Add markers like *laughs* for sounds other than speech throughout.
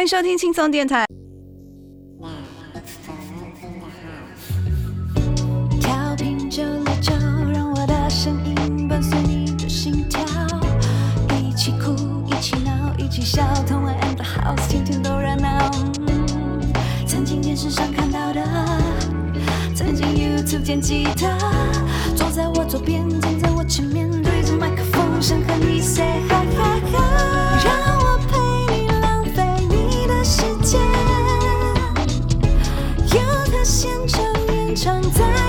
欢迎收听轻松电台。调频九六九，让我的声音伴随你的心跳，一起哭，一起闹，一起笑，同玩 and the house，天天都热闹。曾经电视上看到的，曾经 YouTube 见吉他，坐在我左边，站在我前面，对着麦克风，想和你 say hi hi hi，站在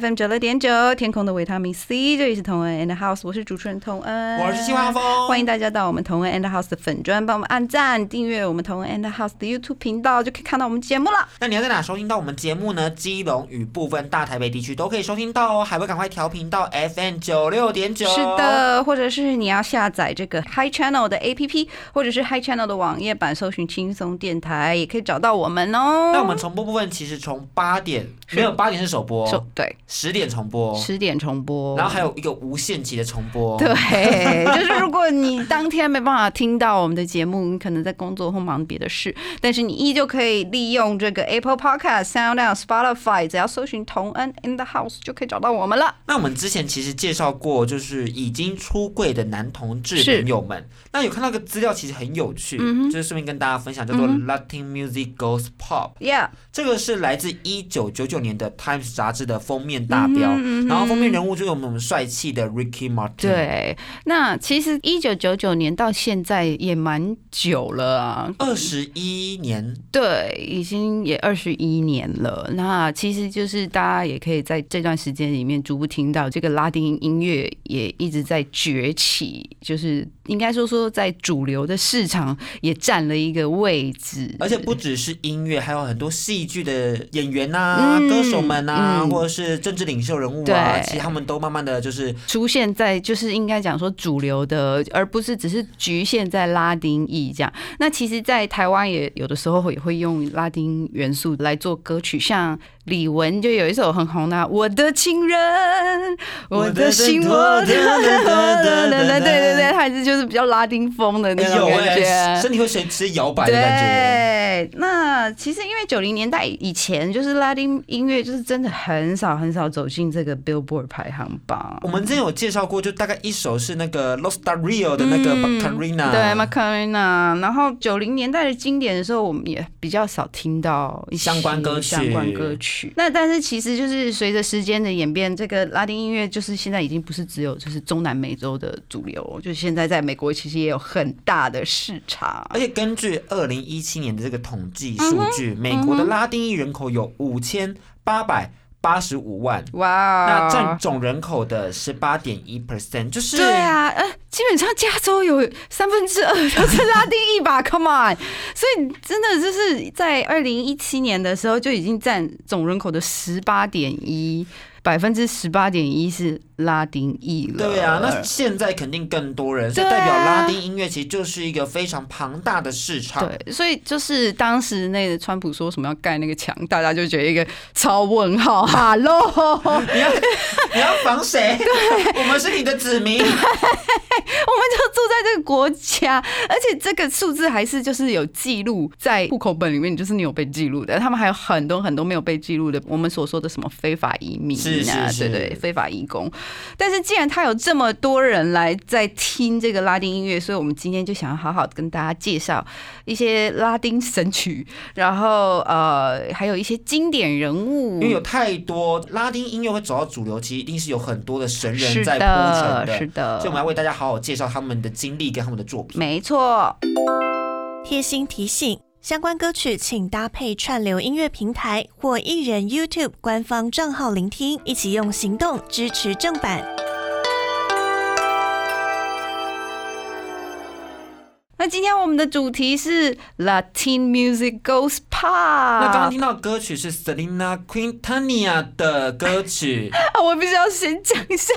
FM 九六点九，天空的维他命 C，这里是同恩 and House，我是主持人同恩，我是西华峰，欢迎大家到我们同恩 and House 的粉砖，帮我们按赞、订阅我们同恩 and House 的 YouTube 频道，就可以看到我们节目了。那你要在哪收听到我们节目呢？基隆与部分大台北地区都可以收听到哦，还会赶快调频到 FM 九六点九。是，的，或者是你要下载这个 Hi Channel 的 APP，或者是 Hi Channel 的网页版，搜寻轻松电台，也可以找到我们哦。那我们重播部分其实从八点没有八点是首播，首对十点重播，十点重播，然后还有一个无限期的重播。*laughs* 对，就是如果你当天没办法听到我们的节目，你可能在工作或忙别的事，但是你依旧可以利用这个 Apple Podcast、SoundOn、Spotify，只要搜寻同恩 in the house 就可以找到我们了。那我们之前其实介绍过，就是已经出柜的男同志朋友们，那有看到个资料，其实很有趣，就是顺便跟大家分享，叫做嗯 Latin Music Goes Pop。Yeah，这个是来自一九九九年的 Times 杂志的封面大标，嗯哼嗯然后封面人物就有我们帅气的 Ricky Martin。，对，那其实一九九九年到现在也蛮久了啊，二十一年，对，已经也二十一年了。那其实就是大家也可以在这段时间里面逐步听到这个拉丁音乐也一直在崛起，就是应该说说在主流的市场也占了一个位置，而且不只是音乐，还有很多戏剧的演员呐、嗯歌手们啊，嗯或者是政治领袖人物啊，其实他们都慢慢的就是出现在就是应该讲说主流的，而不是只是局限在拉丁裔这样。那其实，在台湾也有的时候也会用拉丁元素来做歌曲，像李玟就有一首很红的《我的情人》，我的心，我的，对对对，它还是就是比较拉丁风的那种感哎、觉。身体会随之摇摆的感觉。对，那其实因为九零年代以前，就是拉丁音乐就是真的很少很少走进这个 Billboard 排行榜。我们之前有介绍过，就大概一首是那个 Los t a r i o 的那个嗯 Macarena，、对 Macarena，然后九零年代的经典的时候，我们也比较少听到一些相关歌曲相关歌曲。那但是其实就是随着时间的演变，这个拉丁音乐就是现在已经不是只有就是中南美洲的主流，就是现在在美国其实也有很大的市场。而且根据二零一七年的这个统计数据，美国的拉丁裔人口有五千八百八十五万，哇，那占总人口的十八点一 percent，就是对啊，呃，基本上加州有三分之二都是拉丁裔吧，*laughs* Come on！所以真的就是在二零一七年的时候就已经占总人口的十八点一，百分之十八点一是拉丁裔了。对啊，那现在肯定更多人，代表拉丁音乐其实就是一个非常庞大的市场。对，所以就是当时那个川普说什么要盖那个墙，大家就觉得一个超问号，*laughs* Hello，你要你要防谁？*laughs* 对，我们是你的子民。*laughs* 我们就住在这个国家，而且这个数字还是就是有记录在户口本里面，就是你有被记录的。他们还有很多很多没有被记录的，我们所说的什么非法移民啊，是是是对对，非法移工。但是既然他有这么多人来在听这个拉丁音乐，所以我们今天就想要好好跟大家介绍一些拉丁神曲，然后呃，还有一些经典人物因为。有太多拉丁音乐会走到主流，其实一定是有很多的神人在铺的，陈是的，所以我们要为大家好好介绍他们的经历跟他们的作品。没错。贴心提醒：相关歌曲请搭配串流音乐平台或艺人 YouTube 官方账号聆听，一起用行动支持正版。那那今天我们的主题是 Latin Music Goes Pop。那刚刚听到歌曲是 Selena Quintanilla 的歌曲，啊，*laughs* 我必须要先讲一下，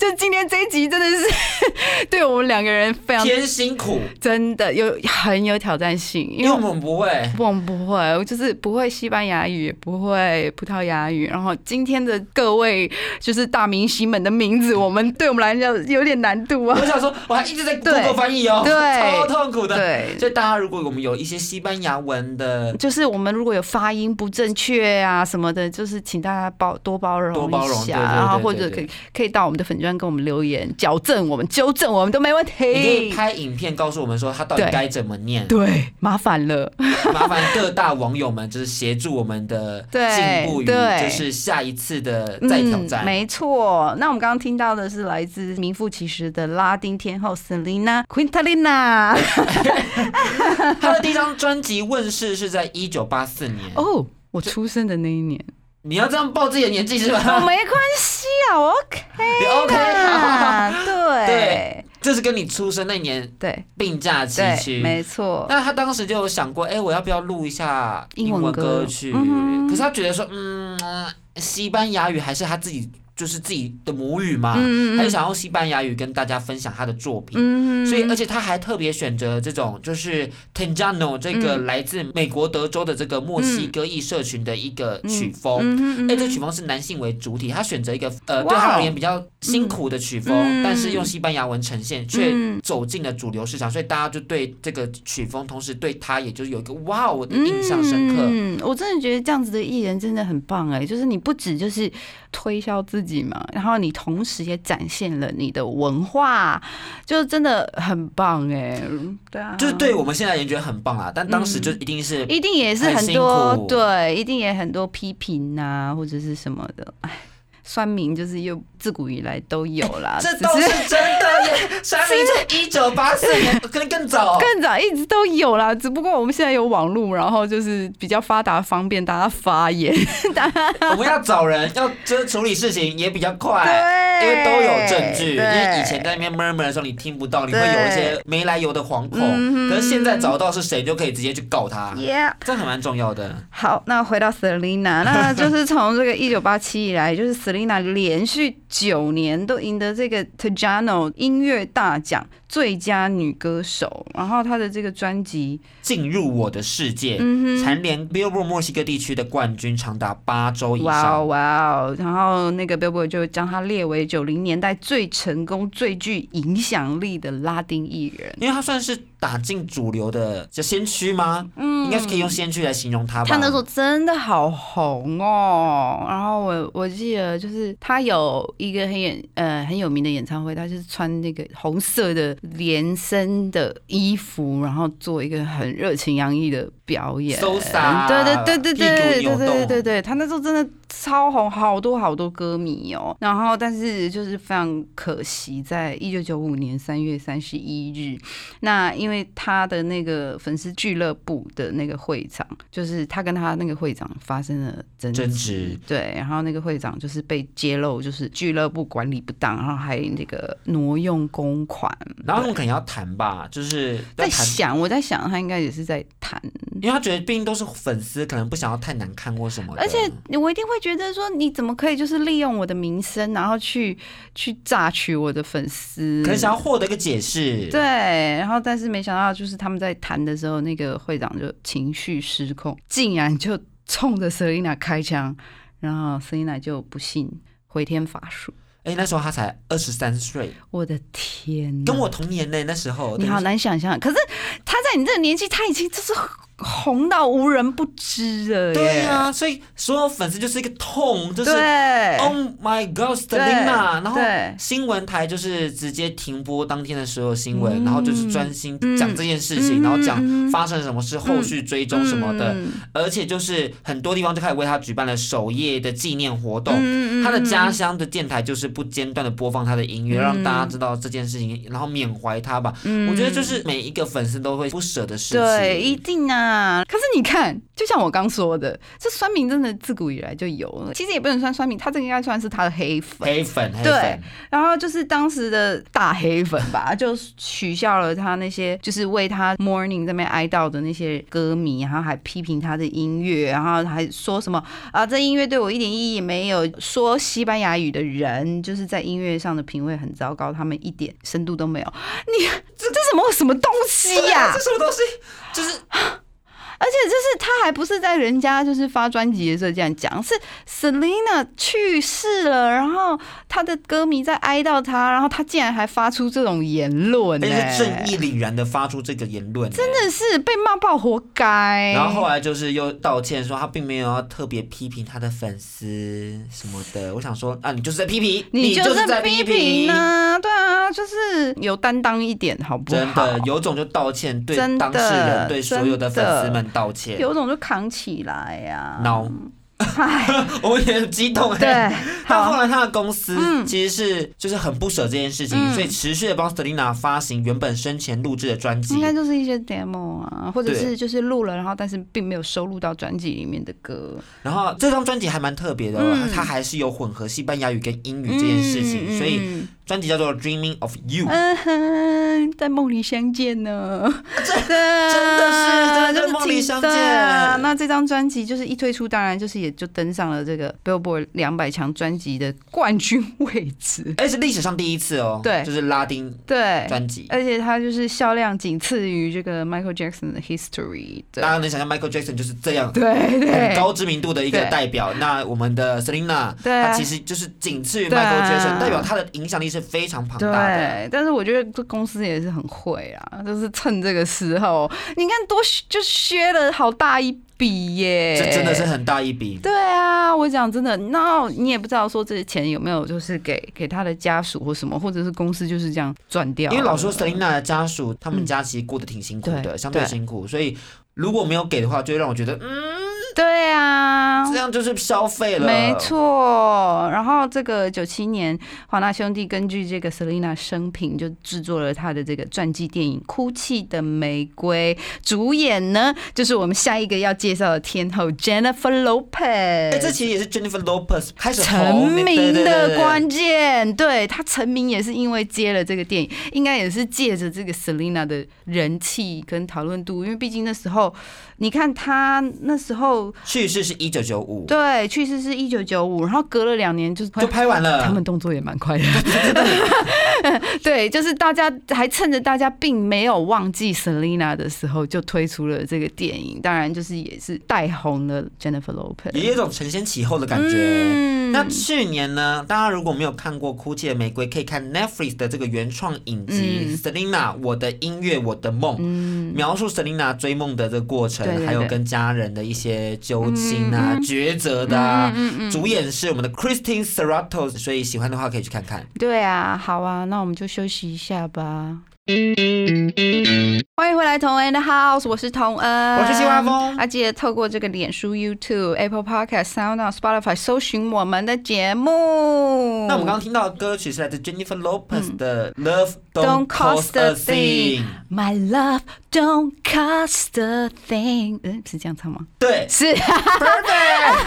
就今天这一集真的是 *laughs* 对我们两个人非常偏辛苦，真的有很有挑战性，因因为我们们不会。我们不会，我就是不会西班牙语，也不会葡萄牙语。然后今天的各位就是大明星们的名字，我们对我们来讲有点难度啊我。想说，我还一直在对 Google 翻译哦，对超痛苦的。对，所以大家如果我们有一些西班牙文的，就是我们如果有发音不正确啊什么的，就是请大家包多包容多包容一下，然后或者可以可以到我们的粉砖跟我们留言，矫正我们、纠正我们都没问你可以。拍影片告诉我们说他到底对该怎么念，对，麻烦了。麻烦各大网友们就是协助我们的对进步与 *laughs* 对就是下一次的再挑战。嗯。没错，那我们刚刚听到的是来自名副其实的拉丁天后 Selena Quintanilla。*laughs* 他的第一张专辑问世是在一九八四年。哦，我出生的那一年，你要这样报自己的年纪是哦，吧？没关系啊我，OK 你 OK，好好好啊，*laughs* 对对这是跟你出生那年对并驾齐对，驱。没错。那他当时就有想过，哎、我要不要录一下英文歌歌曲？嗯可是他觉得说，嗯，呃西班牙语还是他自己就是自己的母语嘛，嗯嗯嗯他就想用西班牙语跟大家分享他的作品。嗯所以，而且他还特别选择这种就是 Tejano 这个来自美国德州的这个墨西哥裔社群的一个曲风。嗯哎、这曲风是男性为主体，他选择一个呃对他而言比较辛苦的曲风，嗯但是用西班牙文呈现，却嗯走进了主流市场，所以大家就对这个曲风，同时对他也就是有一个哇我的印象深刻。嗯，我真的觉得这样子的艺人真的很棒哎，就是你不止就是推销自己嘛，然后你同时也展现了你的文化，就真的很棒哎。对啊，就是对我们现在也觉得很棒啊，但当时就一定是一定也是很多对，一定也很多批评呐、或者是什么的，哎。酸民就是又自古以来都有啦，*laughs* 这都是真的耶！*laughs* 三明治一九八四年，*laughs* 可能更早。更早一直都有啦，只不过我们现在有网络，然后就是比较发达，方便大家发言。我们要找人，要就是处理事情也比较快，对因为都有证据。因对为以前在那边 murmur 的时候，你听不到，你会有一些没来由的惶恐。嗯可是现在找到是谁，就可以直接去告他。这还蛮重要的。好，那回到 Selina，那就是从这个一九八七以来，就是 Selina 连续九年都赢得这个 Tejano 音乐大奖。最佳女歌手，然后她的这个专辑，进入我的世界，嗯。蝉联 Billboard 墨西哥地区的冠军长达八周以哇哦上。哇哦！然后那个 Billboard 就将她列为九零年代最成功、最具影响力的拉丁艺人。因为她算是打进主流的就先驱吗？嗯，应该是可以用先驱来形容她吧。她那时候真的好红哦，然后我我记得就是她有一个很演呃很有名的演唱会，她就是穿那个红色的连身的衣服，然后做一个很热情洋溢的表演。对对对对对对对对对对，他那时候真的超红，好多好多歌迷哦。然后但是就是非常可惜，在一九九五年三月三十一日，那因为他的那个粉丝俱乐部的那个会长，就是他跟他那个会长发生了争争执，对，然后那个会长就是被揭露，就是俱乐部管理不当，然后还那个挪用公款。然后他们可能要谈吧，就是在，想，我在想，他应该也是在谈，因为他觉得毕竟都是粉丝，可能不想要太难看或什么。而且我一定会觉得说，你怎么可以就是利用我的名声，然后去去榨取我的粉丝？可能想要获得一个解释。对，然后但是没想到，就是他们在谈的时候，那个会长就情绪失控，竟然就冲着 Selina 开枪，然后 Selina 就不幸回天乏术。哎，那时候他才二十三岁，我的天，跟我同年呢。那时候你好难想象。可是他在你这个年纪，他已经就是红到无人不知了耶。对啊，所以所有粉丝就是一个痛，就是对 Oh my God, Selina！然后新闻台就是直接停播当天的所有新闻，嗯然后就是专心讲这件事情，嗯然后讲嗯发生了什么事，后续追踪什么的，嗯而且就是很多地方就开始为他举办了首页的纪念活动。嗯他的家乡的电台就是不间断的播放他的音乐，嗯让大家知道这件事情，然后缅怀他吧。嗯我觉得就是每一个粉丝都会不舍的事情。对，一定啊！呐！可是你看，就像我刚说的，这酸民真的自古以来就有了。其实也不能算酸民，他这个应该算是他的黑粉。黑粉，黑对粉，然后就是当时的大黑粉吧，就取笑了他那些就是为他 Morning 这边哀悼的那些歌迷，然后还批评他的音乐，然后还说什么啊，这音乐对我一点意义也没有。说西班牙语的人就是在音乐上的品味很糟糕，他们一点深度都没有。你 *laughs* 这这什么什么东西呀、这什么东西？就是而且就是他还不是在人家就是发专辑的时候这样讲，是 Selina 去世了，然后他的歌迷在哀悼他，然后他竟然还发出这种言论、而呢，且是正义凛然的发出这个言论，真真的是被骂爆，活该。然后后来就是又道歉说他并没有要特别批评他的粉丝什么的。我想说啊，你就是在批评，你就是在批评啊，对啊，就是有担当一点好不好？真的有种就道歉，对真的当事人、对所有的粉丝们道歉。有种就扛起来呀、No，唉，*laughs* 我也很激动哎。对，*laughs* 但后，来他的公司嗯其实是就是很不舍这件事情，嗯所以持续的帮 Selina 发行原本生前录制的专辑应。该就是一些 demo 啊，或者是就是录了，然后但是并没有收录到专辑里面的歌。然后这张专辑还蛮特别的、哦，嗯它还是有混合西班牙语跟英语这件事情，嗯所以专辑叫做《Dreaming of You》。嗯哼，在梦里相见呢，真真的是真的 *laughs* 在梦里相见那这张专辑就是一推出，当然就是也就登上了这个 Billboard 两百强专辑的冠军位置。而 *laughs* 是历史上第一次哦，对就是拉丁对，专辑。而且它就是销量仅次于这个 Michael Jackson 的 History 大。家能想象 Michael Jackson 就是这样对很对高知名度的一个代表。那我们的 Selina，对啊她其实就是仅次于 Michael 啊 Jackson，代表她的影响力是非常庞大的。对，但是我觉得这公司也是很会啊，就是趁这个时候，你看多就削了好大一笔耶，这真的是很大一笔。对啊，我讲真的，那你也不知道说这些钱有没有就是给给他的家属或什么，或者是公司就是这样赚掉。因为老说，Selina 的家属他们家其实过得挺辛苦的，对相对对辛苦，所以如果没有给的话，就会让我觉得，嗯，对啊这。样就是消费了。没。错，然后这个九七年，华纳兄弟根据这个 Selina 生平，就制作了他的这个传记电影《哭泣的玫瑰》，主演呢就是我们下一个要介绍的天后 Jennifer Lopez。哎，这其实也是 Jennifer Lopez 开始成名的关键，对他成名也是因为接了这个电影，应该也是借着这个 Selina 的人气跟讨论度，因为毕竟那时候，你看他那时候去世是一九九五，对去世是一九九五，然后隔了两年就是就拍完了。他们动作也蛮快的，*laughs* 对，就是大家还趁着大家并没有忘记 Selina 的时候，就推出了这个电影，当然就是也是带红了 Jennifer Lopez，也有一种承先启后的感觉。嗯。那去年呢，大家如果没有看过《哭泣的玫瑰》，可以看 Netflix 的这个原创影集嗯《Selina 我的音乐我的梦》，描述 Selina 追梦的这个过程，对对对还有跟家人的一些纠心啊、抉择的啊。嗯主演是我们的 Christine Serrato，所以喜欢的话可以去看看。对啊，好啊，那我们就休息一下吧。欢迎回来，同恩的 House，我是童恩，我是西瓜风啊，记得透过这个脸书、YouTube、Apple Podcast、Sound On、Spotify 搜寻我们的节目。那我们刚刚听到的歌曲是来自 Jennifer Lopez 的《Love Don't Cost a a Thing》。My love don't cost a thing，嗯，是这样唱吗？对是。，Perfect。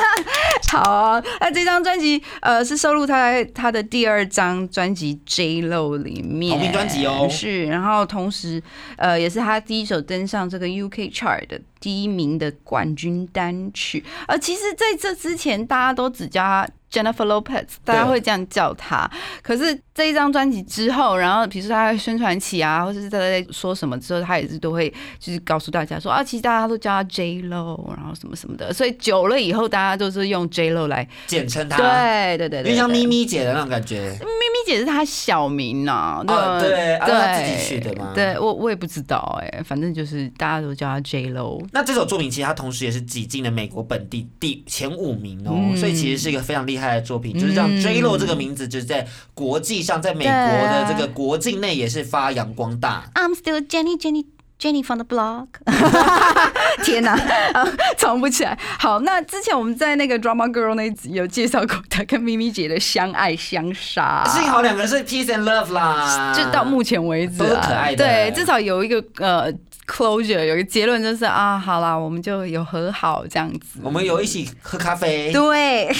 *laughs* 好啊，那这张专辑呃是收录他在他的第二张专辑《J Lo》里面，同名专辑哦是，然后同时呃也是他第一首登上这个 UK Chart 的第一名的冠军单曲。而其实在这之前，大家都只叫他 Jennifer Lopez，大家会这样叫她。可是这一张专辑之后，然后比如说他在宣传期啊，或者是她在说什么之后，她也是都会就是告诉大家说啊，其实大家都叫她 J Lo，然后什么什么的。所以久了以后，大家都是用 J Lo 来简称他，对对对对，有点像咪咪咪姐的那种感觉。咪咪姐是她小名呐、哦对啊对，她自己取的吗对我我也不知道哎、反正就是大家都叫她 J Lo。那这首作品其实它同时也是挤进了美国本地第前五名哦，嗯所以其实是一个非常厉害的作品，就是让嗯 J Lo 这个名字就是在国际上，在美国的这个国境内也是发扬光大。I'm still Jenny Jenny Jenny from the block。*laughs* *laughs* 天哪、啊，唱不起来。好，那之前我们在那个 Drama Girl 那一集有介绍过他跟咪咪姐的相爱相杀。幸好两个人是 peace and love 啦，就到目前为止、啊，都可爱的对，至少有一个呃 closure，有一个结论就是啊，好啦，我们就有和好这样子。我们有一起喝咖啡，对，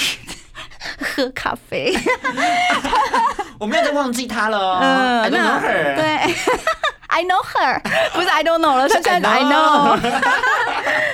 喝咖啡。*laughs* 我没有再忘记他了哦。嗯 I don't know her。对，*laughs* I know her，不是 I don't know 了，*laughs* 是现在 I I know。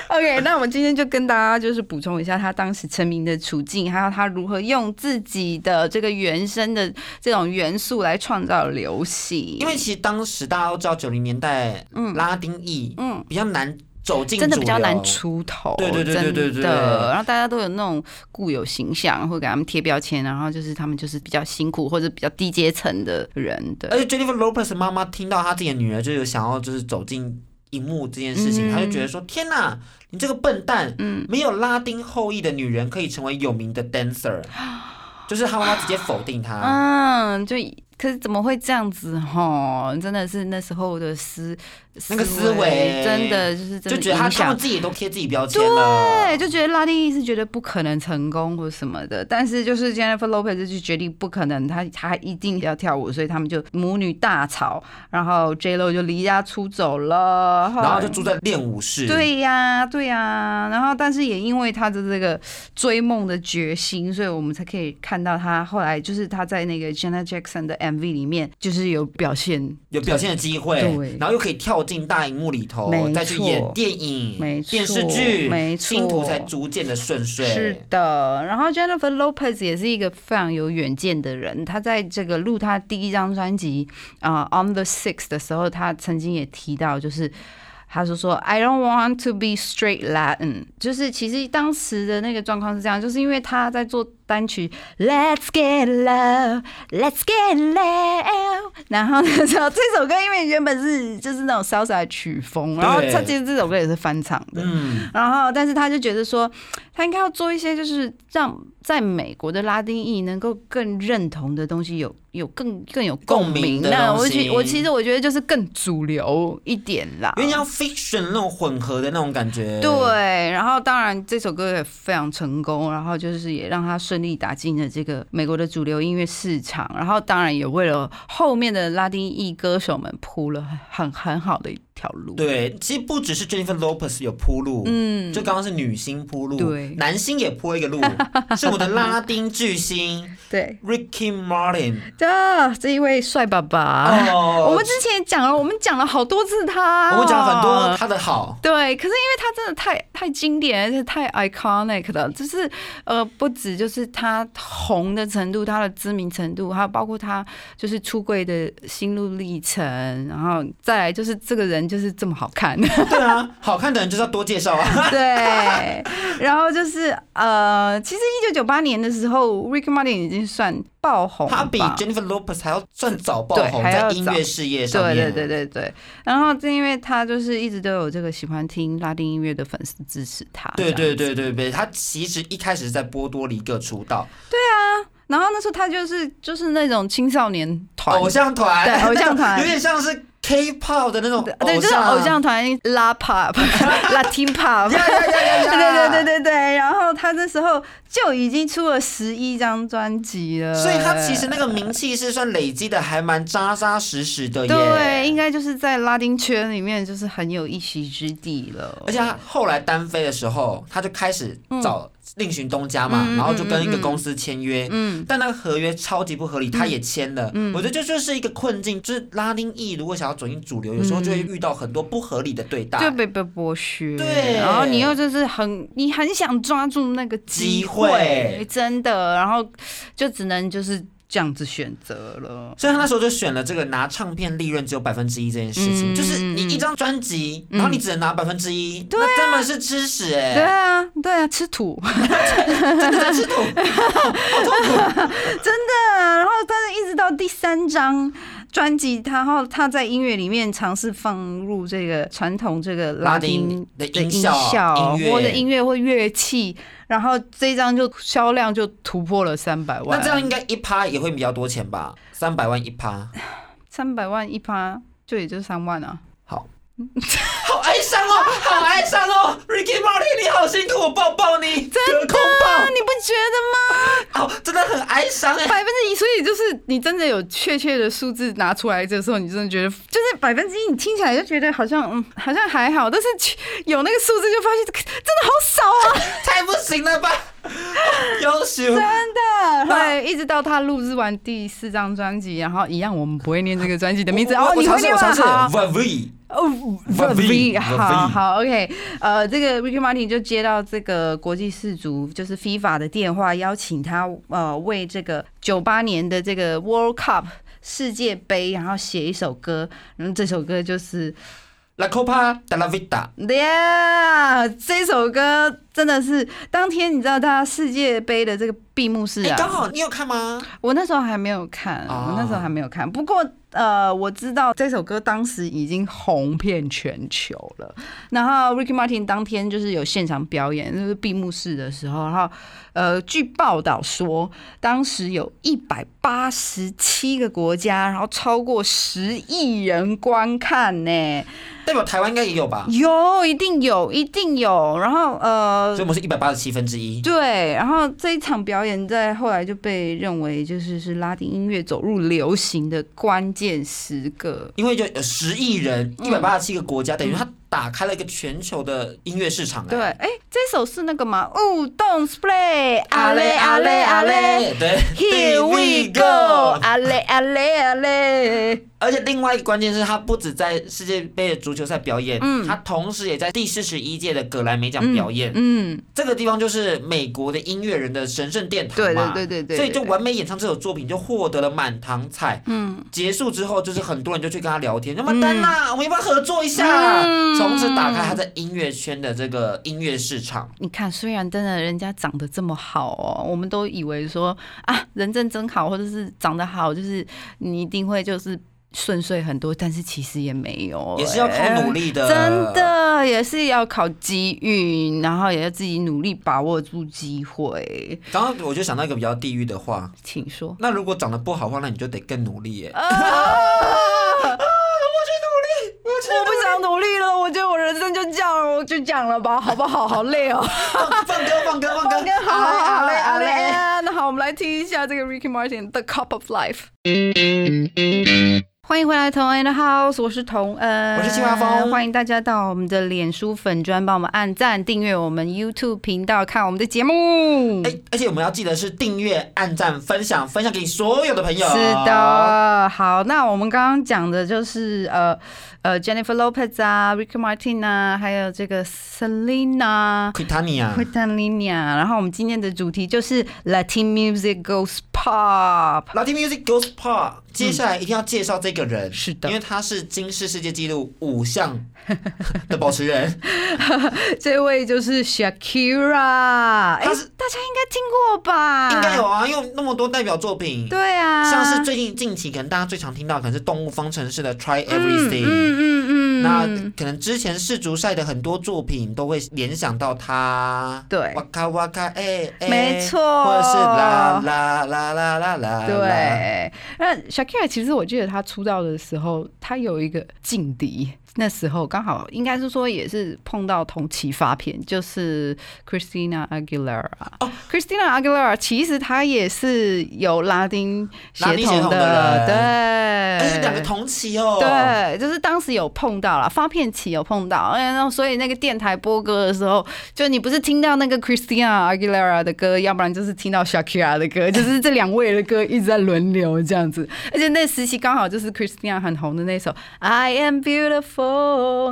OK，那我们今天就跟大家就是补充一下他当时成名的处境，还有他如何用自己的这个原生的这种元素来创造流行。因为其实当时大家都知道九零年代，嗯拉丁裔，嗯比较难走进，真的比较难。出头，对对对对对。然后大家都有那种固有形象，会给他们贴标签，然后就是他们就是比较辛苦或者比较低阶层的人的。而且 Jennifer Lopez 妈妈听到她自己的女儿就有想要就是走进荧幕这件事情，嗯她就觉得说：天哪，你这个笨蛋，嗯没有拉丁后裔的女人可以成为有名的 dancer。*gasps* 就是她妈妈直接否定她。嗯，就可是怎么会这样子哈？真的是那时候的思那个思维真的就是真的就觉得他影响他们自己都贴自己标签了，对，就觉得拉丁裔是觉得不可能成功或什么的，但是就是 Jennifer Lopez 就决定不可能，他他一定要跳舞，所以他们就母女大吵，然后 J Lo 就离家出走了，然后就住在练舞室。对呀，对呀，然后但是也因为他的这个追梦的决心，所以我们才可以看到他后来就是他在那个 Jenna Jackson 的 MV 里面，就是有表现，有表现的机会对，然后又可以跳进大荧幕里头，再去演电影、没错电视剧，没错星途才逐渐的顺遂。是的，然后 Jennifer Lopez 也是一个非常有远见的人。他在这个录他第一张专辑啊、On the Six 的时候，他曾经也提到，就是他说说 I don't want to be straight Latin，就是其实当时的那个状况是这样，就是因为他在做单曲 Let's Get Love, Let's Get Love，然后那时候这首歌因为原本是就是那种 salsa 的曲风，然后他其实这首歌也是翻唱的，嗯，然后，但是他就觉得说，他应该要做一些就是让在美国的拉丁裔能够更认同的东西，有有更更有共共鸣鸣。的东那我其我其实我觉得就是更主流一点啦。因为要 fiction 那种混合的那种感觉。对，然后当然这首歌也非常成功，然后就是也让他顺顺利打进了这个美国的主流音乐市场，然后当然也为了后面的拉丁裔歌手们铺了很很好的条路。对，其实不只是 Jennifer Lopez 有铺路，嗯就刚刚是女星铺路，对男星也铺一个路，*laughs* 是我们的拉丁巨星 *laughs* 对，Ricky Martin。这这一位帅爸爸。哦我们之前讲了，我们讲了好多次他、我们讲了很多。他的好，对，可是因为他真的太太经典，而且太 iconic 了，就是呃，不止就是他红的程度，他的知名程度，还有包括他就是出柜的心路历程，然后再来就是这个人就是这么好看，*laughs* 对啊，好看的人就是要多介绍啊。*laughs* 对，然后就是呃，其实一九九八年的时候，Ricky Martin 已经算爆红，他比 Jennifer Lopez 还要算早爆红，在音乐事业上对面。对对对对，然后正因为他就是一直都有这个喜欢听拉丁音乐的粉丝支持他，对对对对对，他其实一开始是在波多黎各出道，对啊然后那时候他就是就是那种青少年团，偶像团，对偶像团。*laughs* 有点像是 K-pop 的那种对，就是偶像。团拉 pop、*laughs* Latin pop，呀呀呀呀呀。*laughs* 对对对对对，然后他那时候就已经出了十一张专辑了，所以他其实那个名气是算累积的还蛮扎扎实实的耶。对，应该就是在拉丁圈里面就是很有一席之地了，而且他后来单飞的时候，他就开始找另寻东家嘛，然后就跟一个公司签约。嗯。但那个合约超级不合理，他也签了。嗯我觉得这就是一个困境，就是拉丁裔如果想要走进主流，有时候就会遇到很多不合理的对待。就被被剥削，对然后你又就是很，你很想抓住那个机机会真的，然后就只能就是这样子选择了。所以他那时候就选了这个拿唱片利润只有百分之一这件事情，嗯就是你一张专辑，嗯然后你只能拿百分之一，那根本是吃屎哎、对啊，对啊，吃土，*laughs* 真的在吃土。*laughs* 好痛苦真的。然后，但是一直到第三张专辑，他然后他在音乐里面尝试放入这个传统这个拉丁的的音音效效音乐或者音乐或乐器，然后这一张就销量就突破了三百万。那这样应该一趴也会比较多钱吧？三百万一趴，三百万一趴，就也就三万啊。好。*laughs* 好哀伤哦，好哀伤哦，Ricky Martin，你好辛苦，我抱抱你，真空啊，抱，你不觉得吗？哦，真的很哀哀伤哎。百分之一，所以就是你真的有确切的数字拿出来的时候，你真的觉得就是百分之一，你听起来就觉得好像嗯好像还好，但是有那个数字就发现真的好少啊，太不行了吧！优秀，真的。对，一直到他录制完第四张专辑，然后一样我们不会念这个专辑的名字。哦，我你会念吗？尝试我尝试。好。V 哦 V 好好，OK，呃，这个 Ricky Martin 就接到这个国际氏族就是 FIFA 的电话，邀请他呃为这个九八年的这个 World Cup 世界杯，然后写一首歌，然后这首歌就是。La Copa de la Vida，Yeah，这首歌真的是当天你知道他世界杯的这个闭幕式哎，啊，刚好你有看吗？我那时候还没有看，哦我那时候还没有看。不过呃，我知道这首歌当时已经红遍全球了。然后 Ricky Martin 当天就是有现场表演，就是闭幕式的时候，然后呃，据报道说，当时有一百八十七个国家，然后超过十亿人观看呢。代表台湾应该也有吧？有，一定有，一定有。然后呃所以，我们是一百八十七分之一。对，然后这一场表演在后来就被认为就是是拉丁音乐走入流行的关建十个。因为就十亿人，一百八十七个国家，等于他打开了一个全球的音乐市场。哎对，，哎，这首是那个吗？哦，Don't play，阿嘞阿嘞阿嘞对，Here we go，阿嘞阿嘞阿嘞。而且另外一个关键是，他不止在世界杯的足球赛表演，嗯他同时也在第四十一届的葛莱美奖表演。嗯，这个地方就是美国的音乐人的神圣殿堂对嘛，对对对对，所以就完美演唱这首作品，就获得了满堂彩。嗯，结束之后，就是很多人就去跟他聊天，那么丹娜，我们要不要合作一下？嗯从此打开他在音乐圈的这个音乐市场。你看，虽然真的人家长得这么好哦，我们都以为说啊，人真真好，或者是长得好，就是你一定会就是顺遂很多，但是其实也没有，也是要靠努力的，真。的也是要靠机遇，然后也要自己努力把握住机会。刚刚我就想到一个比较地狱的话，请说。那如果长得不好的话，那你就得更努力耶。我不想努力了，我觉得我人生就这样，我就这样了吧，好不好？好累哦。放歌，放歌，*laughs* 放歌，好好好，阿嘞嘞好嘞。那好，我们来听一下这个 Ricky Martin 的《Cup of Life》。欢迎回来，同恩的 House，我是童恩，我是青华峰欢迎大家到我们的脸书粉专，帮我们按赞、订阅我们 YouTube 频道，看我们的节目。哎，而且我们要记得是订阅、按赞、分享，分享给所有的朋友。是，的，好，那我们刚刚讲的就是呃呃 Jennifer Lopez 啊，Ricky Martin 啊，还有这个 Selena。Quitania，q u i t a n Linia，然后我们今天的主题就是 Latin music goes pop。Latin Music Goes Pop，接下来一定要介绍这个人，是的。因为他是金氏世界纪录五项的保持人，*laughs* 这位就是 Shakira，哎、他是大家应该听过吧？应该有。啊，因为那么多代表作品，对啊，像是最近近期可能大家最常听到可能是动物方程式的 Try 嗯 Everything，、嗯嗯嗯，那可能之前世足赛的很多作品都会联想到他，对。哇咔哇咔哎哎，没错。或者是啦啦啦啦啦啦，对，那 Shakira 其实我记得他出道的时候，他有一个劲敌，那时候刚好应该是说也是碰到同期发片，就是 Christina Aguilera。哦 Christina Aguilera 其实她也是有拉丁血拉丁血统统的对，而且两个同期哦，对，就是当时有碰到了，发片期有碰到，哎然后所以那个电台播歌的时候，就你不是听到那个 Christina Aguilera 的歌，要不然就是听到 Shakira 的歌，就是这两位的歌一直在轮流这样子。而且那时期刚好就是 Christina 很红的那首 I Am Beautiful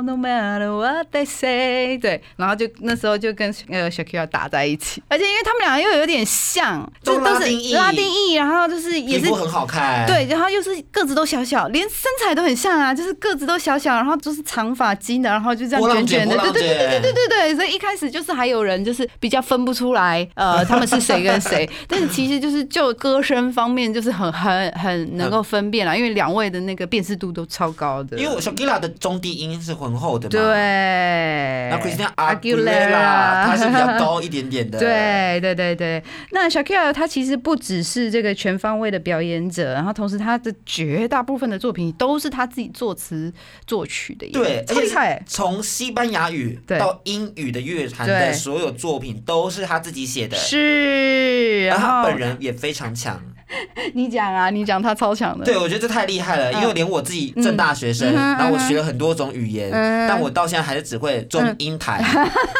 No Matter What They Say，对，然后就那时候就跟呃 Shakira 打在一起，而且因为他们两个又有点像，就都都是拉丁裔然后就是也是很好看，对，然后又是个子都小小，连身材都很像啊，就是个子都小小，然后就是长发金的，然后就这样卷卷卷的，对对对对对对对，所以一开始就是还有人就是比较分不出来，呃，他们是谁跟谁，*laughs* 但是其实就是就歌声方面就是很很很能能够分辨啦，因为两位的那个辨识度都超高的。因为我 Shakira 的中低音是浑厚的嘛，对，那 Christina Aguilera 她是比较高一点点的，对对对对，那 Shakira 她其实不只是这个全方位的表演者，然后同时他的绝大部分的作品都是他自己作词作曲的耶，对，而且。从西班牙语到英语的乐坛的所有作品都是他自己写的，是，然后然后他本人也非常强。*laughs* 你讲啊，你讲他超强的，对，我觉得这太厉害了，因为连我自己正大学生，然后我学了很多种语言，嗯但我到现在还是只会中英台，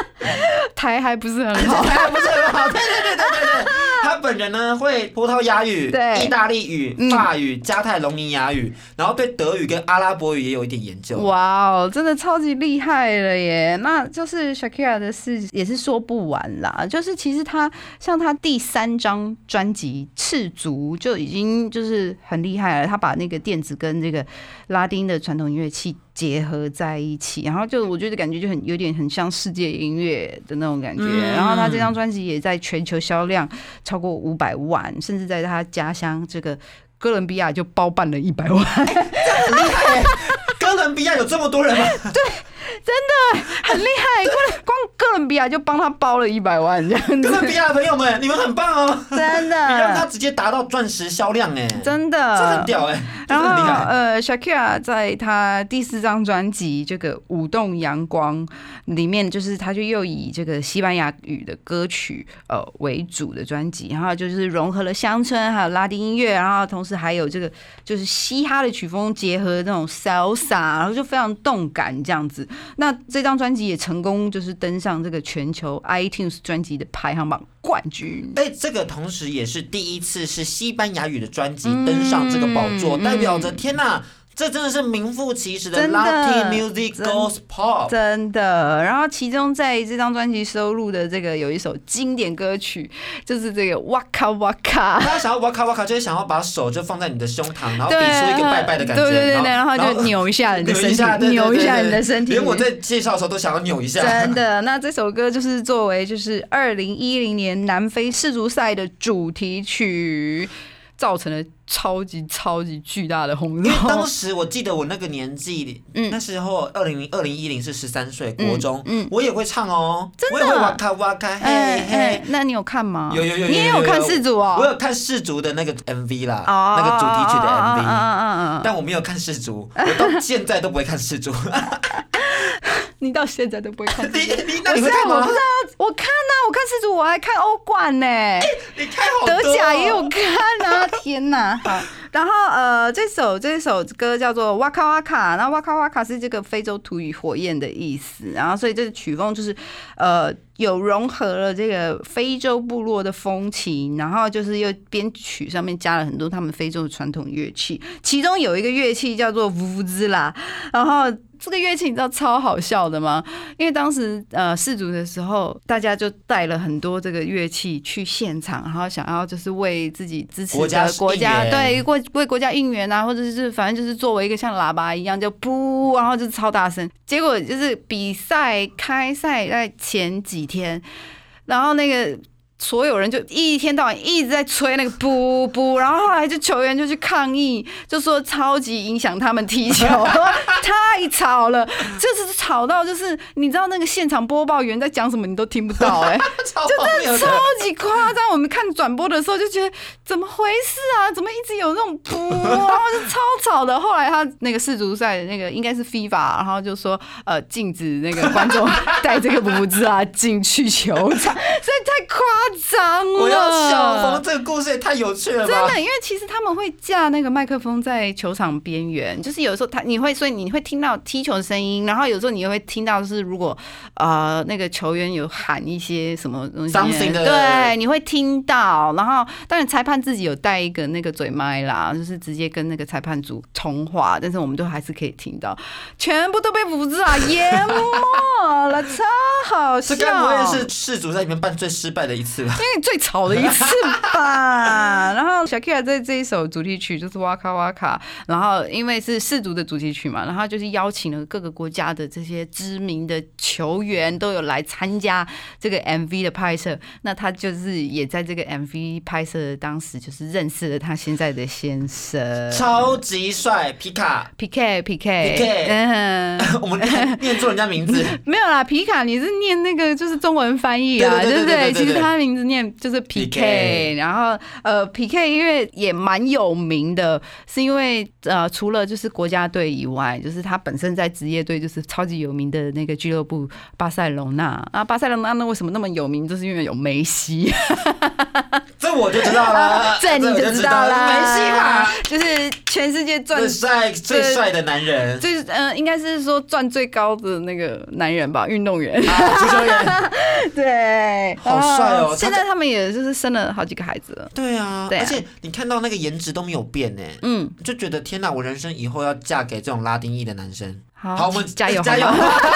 *laughs* 台还不是很好，*laughs* 台。还不是很好。对对对对对对，他本人呢会葡萄牙语、意大利语、嗯法语、加泰隆尼亚语，然后对德语跟阿拉伯语也有一点研究。哇哦，真的超级厉害了耶！那就是 Shakira 的事也是说不完啦。就是其实他像他第三张专辑《赤足》就已经就是很厉害了，他把那个电子跟这个拉丁的传统音乐器结合在一起，然后就我觉得感觉就很有点很像世界音乐的那种感觉。嗯然后他这张专辑也在全球销量超过五百万，甚至在他家乡这个。哥伦比亚就包办了一百万，很厉害耶！*laughs* 哥伦比亚有这么多人吗？很厉害，光光哥伦比亚就帮他包了一百万这样子，哥伦比亚的朋友们，你们很棒哦！真的你让他，直接达到钻石销量哎，真的这很的。屌哎，真然后。呃，Shakira 在他第四张专辑《这个舞动阳光》里面，就是他就又以这个西班牙语的歌曲呃为主的专辑，然后就是融合了乡村还有拉丁音乐，然后同时还有这个就是嘻哈的曲风结合那种 salsa，然后就非常动感这样子。那这张专辑也成功就是登上这个全球 iTunes 专辑的排行榜冠军。哎，这个同时也是第一次是西班牙语的专辑登上这个宝座，嗯代表着天呐，这真的是名副其实的 Latin music 真 goes pop。真的，然后其中在这张专辑收录的这个有一首经典歌曲，就是这个哇卡哇卡。大家想要哇卡哇卡，就是想要把手就放在你的胸膛，然后比，出一个拜拜的感觉，对对对对，然后就扭一下你的身体，扭一下你的身体。连我在介绍的时候都想要扭一下。真的，那这首歌就是作为就是二零一零年南非世足赛的主题曲，造成了超级超级巨大的轰因为当。时我记得我那个年纪，嗯那时候二零零二零一零是十三岁，国中，嗯我也会唱哦，真的我也会哇卡哇卡，嘿哎哎嘿。，那你有看吗？有有有有，你也有看世足哦？我有看世足的那个 MV 啦，哦那个主题曲的嗯 MV，但我没有看世足，我到现在都不会看世足。*laughs* 你到现在都不会看你世足。你那你会看吗我不知？道，我看呐、我看世足，我还看欧冠呢、你看好德甲也有看啊！*laughs* 天哪，好。然后呃，这首这首歌叫做哇卡哇卡，然后哇卡哇卡是这个非洲土语火焰的意思，然后所以这个曲风就是呃有融合了这个非洲部落的风情，然后就是又编曲上面加了很多他们非洲的传统乐器，其中有一个乐器叫做呜兹啦，然后。这个乐器你知道超好笑的吗？因为当时呃试足的时候，大家就带了很多这个乐器去现场，然后想要就是为自己支持国家的国家对为为国家应援啊，或者是反正就是作为一个像喇叭一样就噗，然后就超大声。结果就是比赛开赛在前几天，然后那个。所有人就一天到晚一直在吹那个布布，然后后来就球员就去抗议，就说超级影响他们踢球，*laughs* *laughs* 太吵了，就是吵到就是你知道那个现场播报员在讲什么你都听不到 *laughs* 哎、就真的超。级夸张。我们看转播的时候就觉得怎么回事啊？怎么一直有那种噗，然后就超吵的。后来他那个世足赛的那个应该是 FIFA，然后就说呃禁止那个观众带这个布兹啊进去球场，所以太夸张了。我要笑疯，这个故事也太有趣了吧！真的，因为其实他们会架那个麦克风在球场边缘，就是有时候他你会，所以你会听到踢球的声音，然后有时候你又会听到是如果呃那个球员有喊一些什么东西对，你会听到。然后当然裁判自己有带一个那个嘴麦啦，就是直接跟那个裁判组通话，但是我们都还是可以听到，全部都被福兹啊淹没了，超好笑 *laughs* 这。该不会是世足在里面办最失败的一次次吧。因为最吵的一次吧。*laughs* 然后小 Kira 在这一首主题曲就是哇卡哇卡，然后因为是世足的主题曲嘛，然后就是邀请了各个国家的这些知名的球员都有来参加这个 MV 的拍摄。那他就是也在这个 MV 拍摄的当时，就是认识了他现在的先生超级帅，皮卡，PK PK PK 嗯。*laughs* 我们念念错人家名字，*laughs* 没有啦，皮卡你是念那个就是中文翻译啊，对不对？其实他的名字念就是 PK，PK 然后呃 PK 因为也蛮有名的，是因为呃除了就是国家队以外，就是他本身在职业队就是超级有名的那个俱乐部巴塞隆纳。啊，巴塞隆纳那为什么那么有名？就是因为有梅西，这我就知道了，*laughs* 这你就知道了，梅西嘛，就是全世界赚最帅最帅的男人，最呃应该是说赚最高的那个男人吧，运动员。啊，足球员，*laughs* 对，好帅哦他现在他们也就是生了好几个孩子了。对啊，对啊。而且你看到那个颜值都没有变呢，嗯，就觉得天哪，我人生以后要嫁给这种拉丁裔的男生。好，好，我们 *laughs* 加油，*laughs* 加油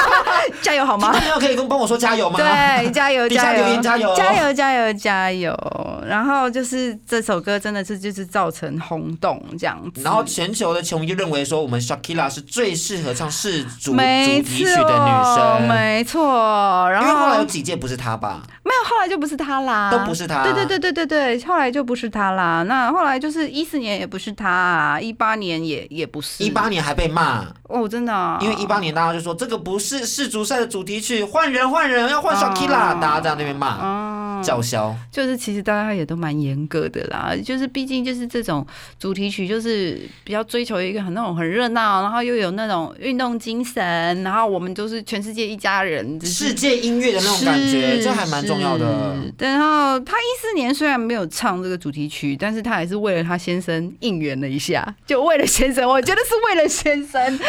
*laughs* 加油好吗听众？朋友可以跟帮我说加油吗？对，加油，加油，加油加油，加油，加油！然后就是这首歌真的是就是造成轰动这样子，然后全球的球迷就认为说，我们 Shakira 是最适合唱世足主没题曲的女错，生。没错。然因为后来有几届不是她吧？没有，后来就不是她啦，都不是她对对对对对对，后来就不是她啦。那后来就是一四年也不是她啊，一八年也也不是。一八年还被骂，哦，真的啊、因为一八年大家就说这个不是世足赛的主题曲，换人换人要换 Shakira，、哦大家在那边骂啊，叫嚣。就是其实大家也都蛮严格的啦，就是毕竟就是这种主题曲，就是比较追求一个很那种很热闹，然后又有那种运动精神，然后我们就是全世界一家人，世界音乐的那种感觉，是这还蛮重要的。然后他一四年虽然没有唱这个主题曲，但是他还是为了他先生应援了一下，就为了先生，我觉得是为了先生，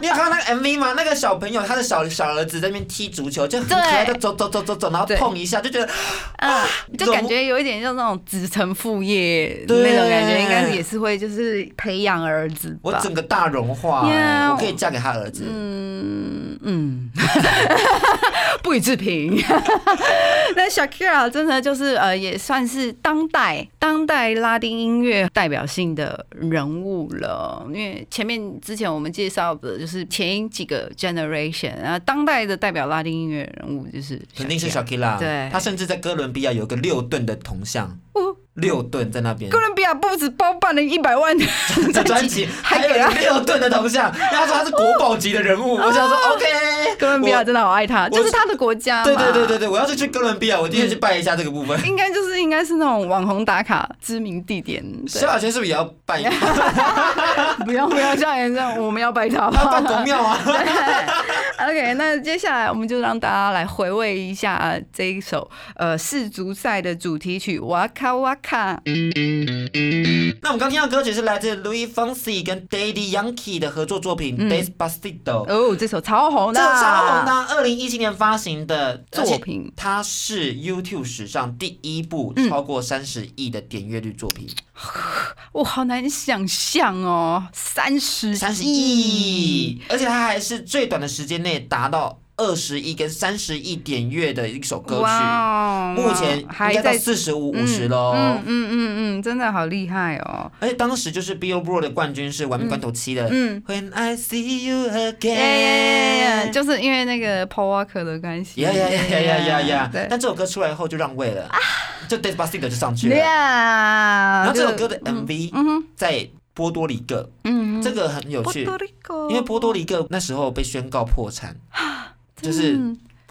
你有看到那个 MV 吗？那个小朋友他的小小儿子在那边踢足球，就很可爱的走走走走走，然后碰一下，就觉得啊，就感觉有一点像那种子承父业对那种感觉，应该也是会就是培养儿子。我整个大融化、我可以嫁给他儿子。嗯嗯，*laughs* 不予置评。*laughs* 那 Shakira 真的就是呃，也算是当代当代拉丁音乐代表性的人物了。因为前面之前我们介绍的就是前几个 generation，然后当代的代表拉丁音乐人物就是肯定是 Shakira Shakira，对。他甚至在哥伦比亚有个六吨的铜像，哦。六吨在那边。哥。伦比亚不止包办了一百万的 *laughs* 专辑 *laughs* 还给他。六吨的铜像，他说他是国宝级的人物。我想说，*laughs* OK，亚真的好爱他，就是他的国家嘛。对对对对对，我要是去哥伦比亚，我一定去拜一下这个部分。应该就是应该是那种网红打卡知名地点。对萧亚轩是不是也要拜一下？*laughs* 不要不要像人这样，我们要拜他拜公庙啊？*laughs* OK，那接下来我们就让大家来回味一下这一首呃世足赛的主题曲《哇卡哇卡》。那我们刚听到歌曲是来自 Louis Fonsi 跟 Daddy Yankee 的合作作品嗯《Despacito》。哦，这首超红的，这个超红的，二零一七年发行的作品，它是 YouTube 史上第一部嗯。超过三十亿的点阅率作品，*laughs* 我好难想象哦，三十三十亿，而且它还是最短的时间内达到二十亿跟三十亿点阅的一首歌曲。目前应还该到在四十五、五十喽。嗯嗯嗯嗯，真的好厉害哦。而且当时就是 Billboard 的冠军是《完美关头七》的。嗯 When I see you again，就是因为那个 Paul Walker 的关系。呀呀呀呀呀呀。但这首歌出来后就让位了，就 Despacito 就上去了。呀，然后这首歌的 MV 嗯，在波多黎各，嗯，这个很有趣，因为波多黎各那时候被宣告破产，就是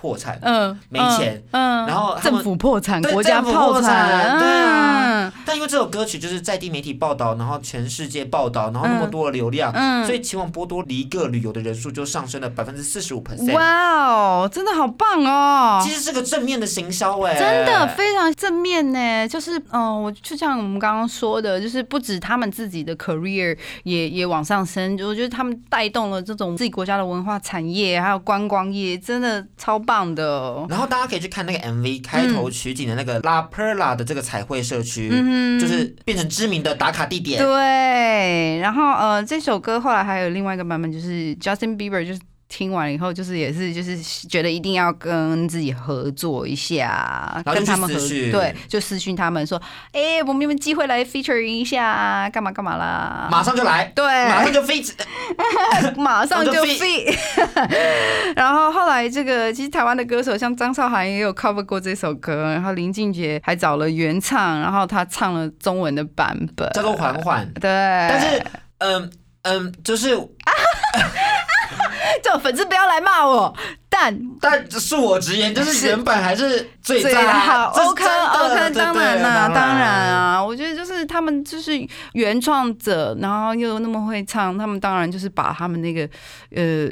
破产。嗯没钱嗯，然后政府破产，对国家破破产对啊嗯但因为这首歌曲就是在地媒体报道，然后全世界报道，然后那么多的流量，嗯所以前往波多黎各旅游的人数就上升了百分之四十五 percent。哇哦，真的好棒哦！其实是个正面的行销哎，真的非常正面呢，就是嗯、呃我就像我们刚刚说的，就是不止他们自己的 career 也也往上升，我觉得他们带动了这种自己国家的文化产业，还有观光业，真的超棒的。然后大家可以去看那个 MV 开头取景的那个 La Perla 的这个彩绘社区，嗯就是变成知名的打卡地点。对，然后呃，这首歌后来还有另外一个版本，就是 Justin Bieber 就是听完以后，就是也是就是觉得一定要跟自己合作一下，跟他们合作对，就私讯他们说，哎、我们有没有机会来 feature 一下，干嘛干嘛啦？马上就来，对，马上就飞，*laughs* 马上就马上就 fit。*laughs* 然后后来这个其实台湾的歌手像张韶涵也有 cover 过这首歌，然后林俊杰还找了原唱，然后他唱了中文的版本，叫做缓缓。对，但是，嗯嗯，就是，*laughs* *laughs* 这种粉丝不要来骂我，但但恕我直言，就是是原本还是最最好 OK OK，对当然啦，对当然。啊，我觉得就是他们就是原创者，然后又那么会唱，他们当然就是把他们那个呃，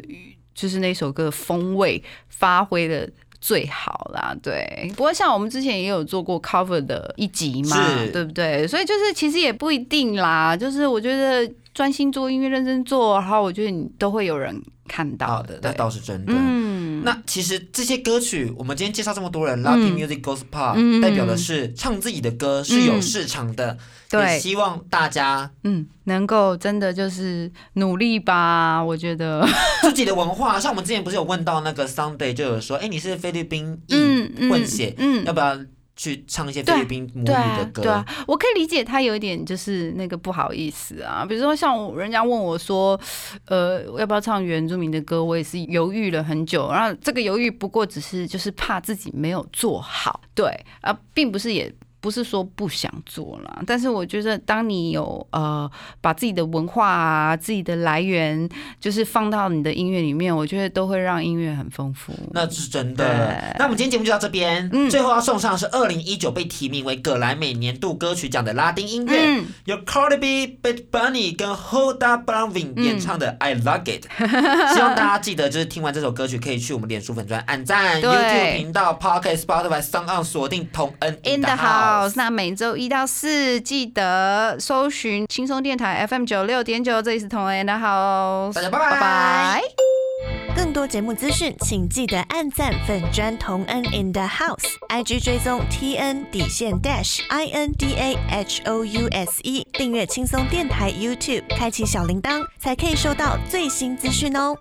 就是那首歌的风味发挥的。最好啦，对。不过像我们之前也有做过 cover 的一集嘛，对不对？所以就是其实也不一定啦，就是我觉得专心做音乐、认真做，然后我觉得你都会有人看到的，，那倒是真的。嗯，那其实这些歌曲，我们今天介绍这么多人，Lucky Music Goes Pop，、嗯。代表的是唱自己的歌是有市场的，对，希望大家嗯，能够真的就是努力吧，我觉得。*laughs* 自己的文化，像我们之前不是有问到那个 Sunday 就有说，哎，你是菲律宾混血，嗯。要不要去唱一些菲律宾母语的，歌？对啊，我可以理解他有一点就是那个不好意思啊，比如说像我人家问我说，呃，要不要唱原住民的歌，我也是犹豫了很久，然后这个犹豫不过只是就是怕自己没有做好，对啊，并不是也。不是说不想做啦，但是我觉得，当你有呃把自己的文化啊、自己的来源，就是放到你的音乐里面，我觉得都会让音乐很丰富。那是真的。那我们今天节目就到这边，嗯。最后要送上的是二零一九被提名为葛莱美年度歌曲奖的拉丁音乐，嗯，由 Cardi B、Bad Bunny 跟 Hoda Blanvin 演唱的《I Like It》，希望大家记得，就是听完这首歌曲，可以去我们脸书粉专按赞，YouTube 频道、Podcast、Spotify、s o n On 锁定同恩 In the house，那每周一到四记得搜寻轻松电台 FM 九六点九，这里是同恩 the house，大家拜拜拜拜。更多节目资讯，请记得按赞粉砖同恩 in the house，IG 追踪 T N 底线 dash I N D A H O U S E，订阅轻松电台 YouTube，开启小铃铛，才可以收到最新资讯哦。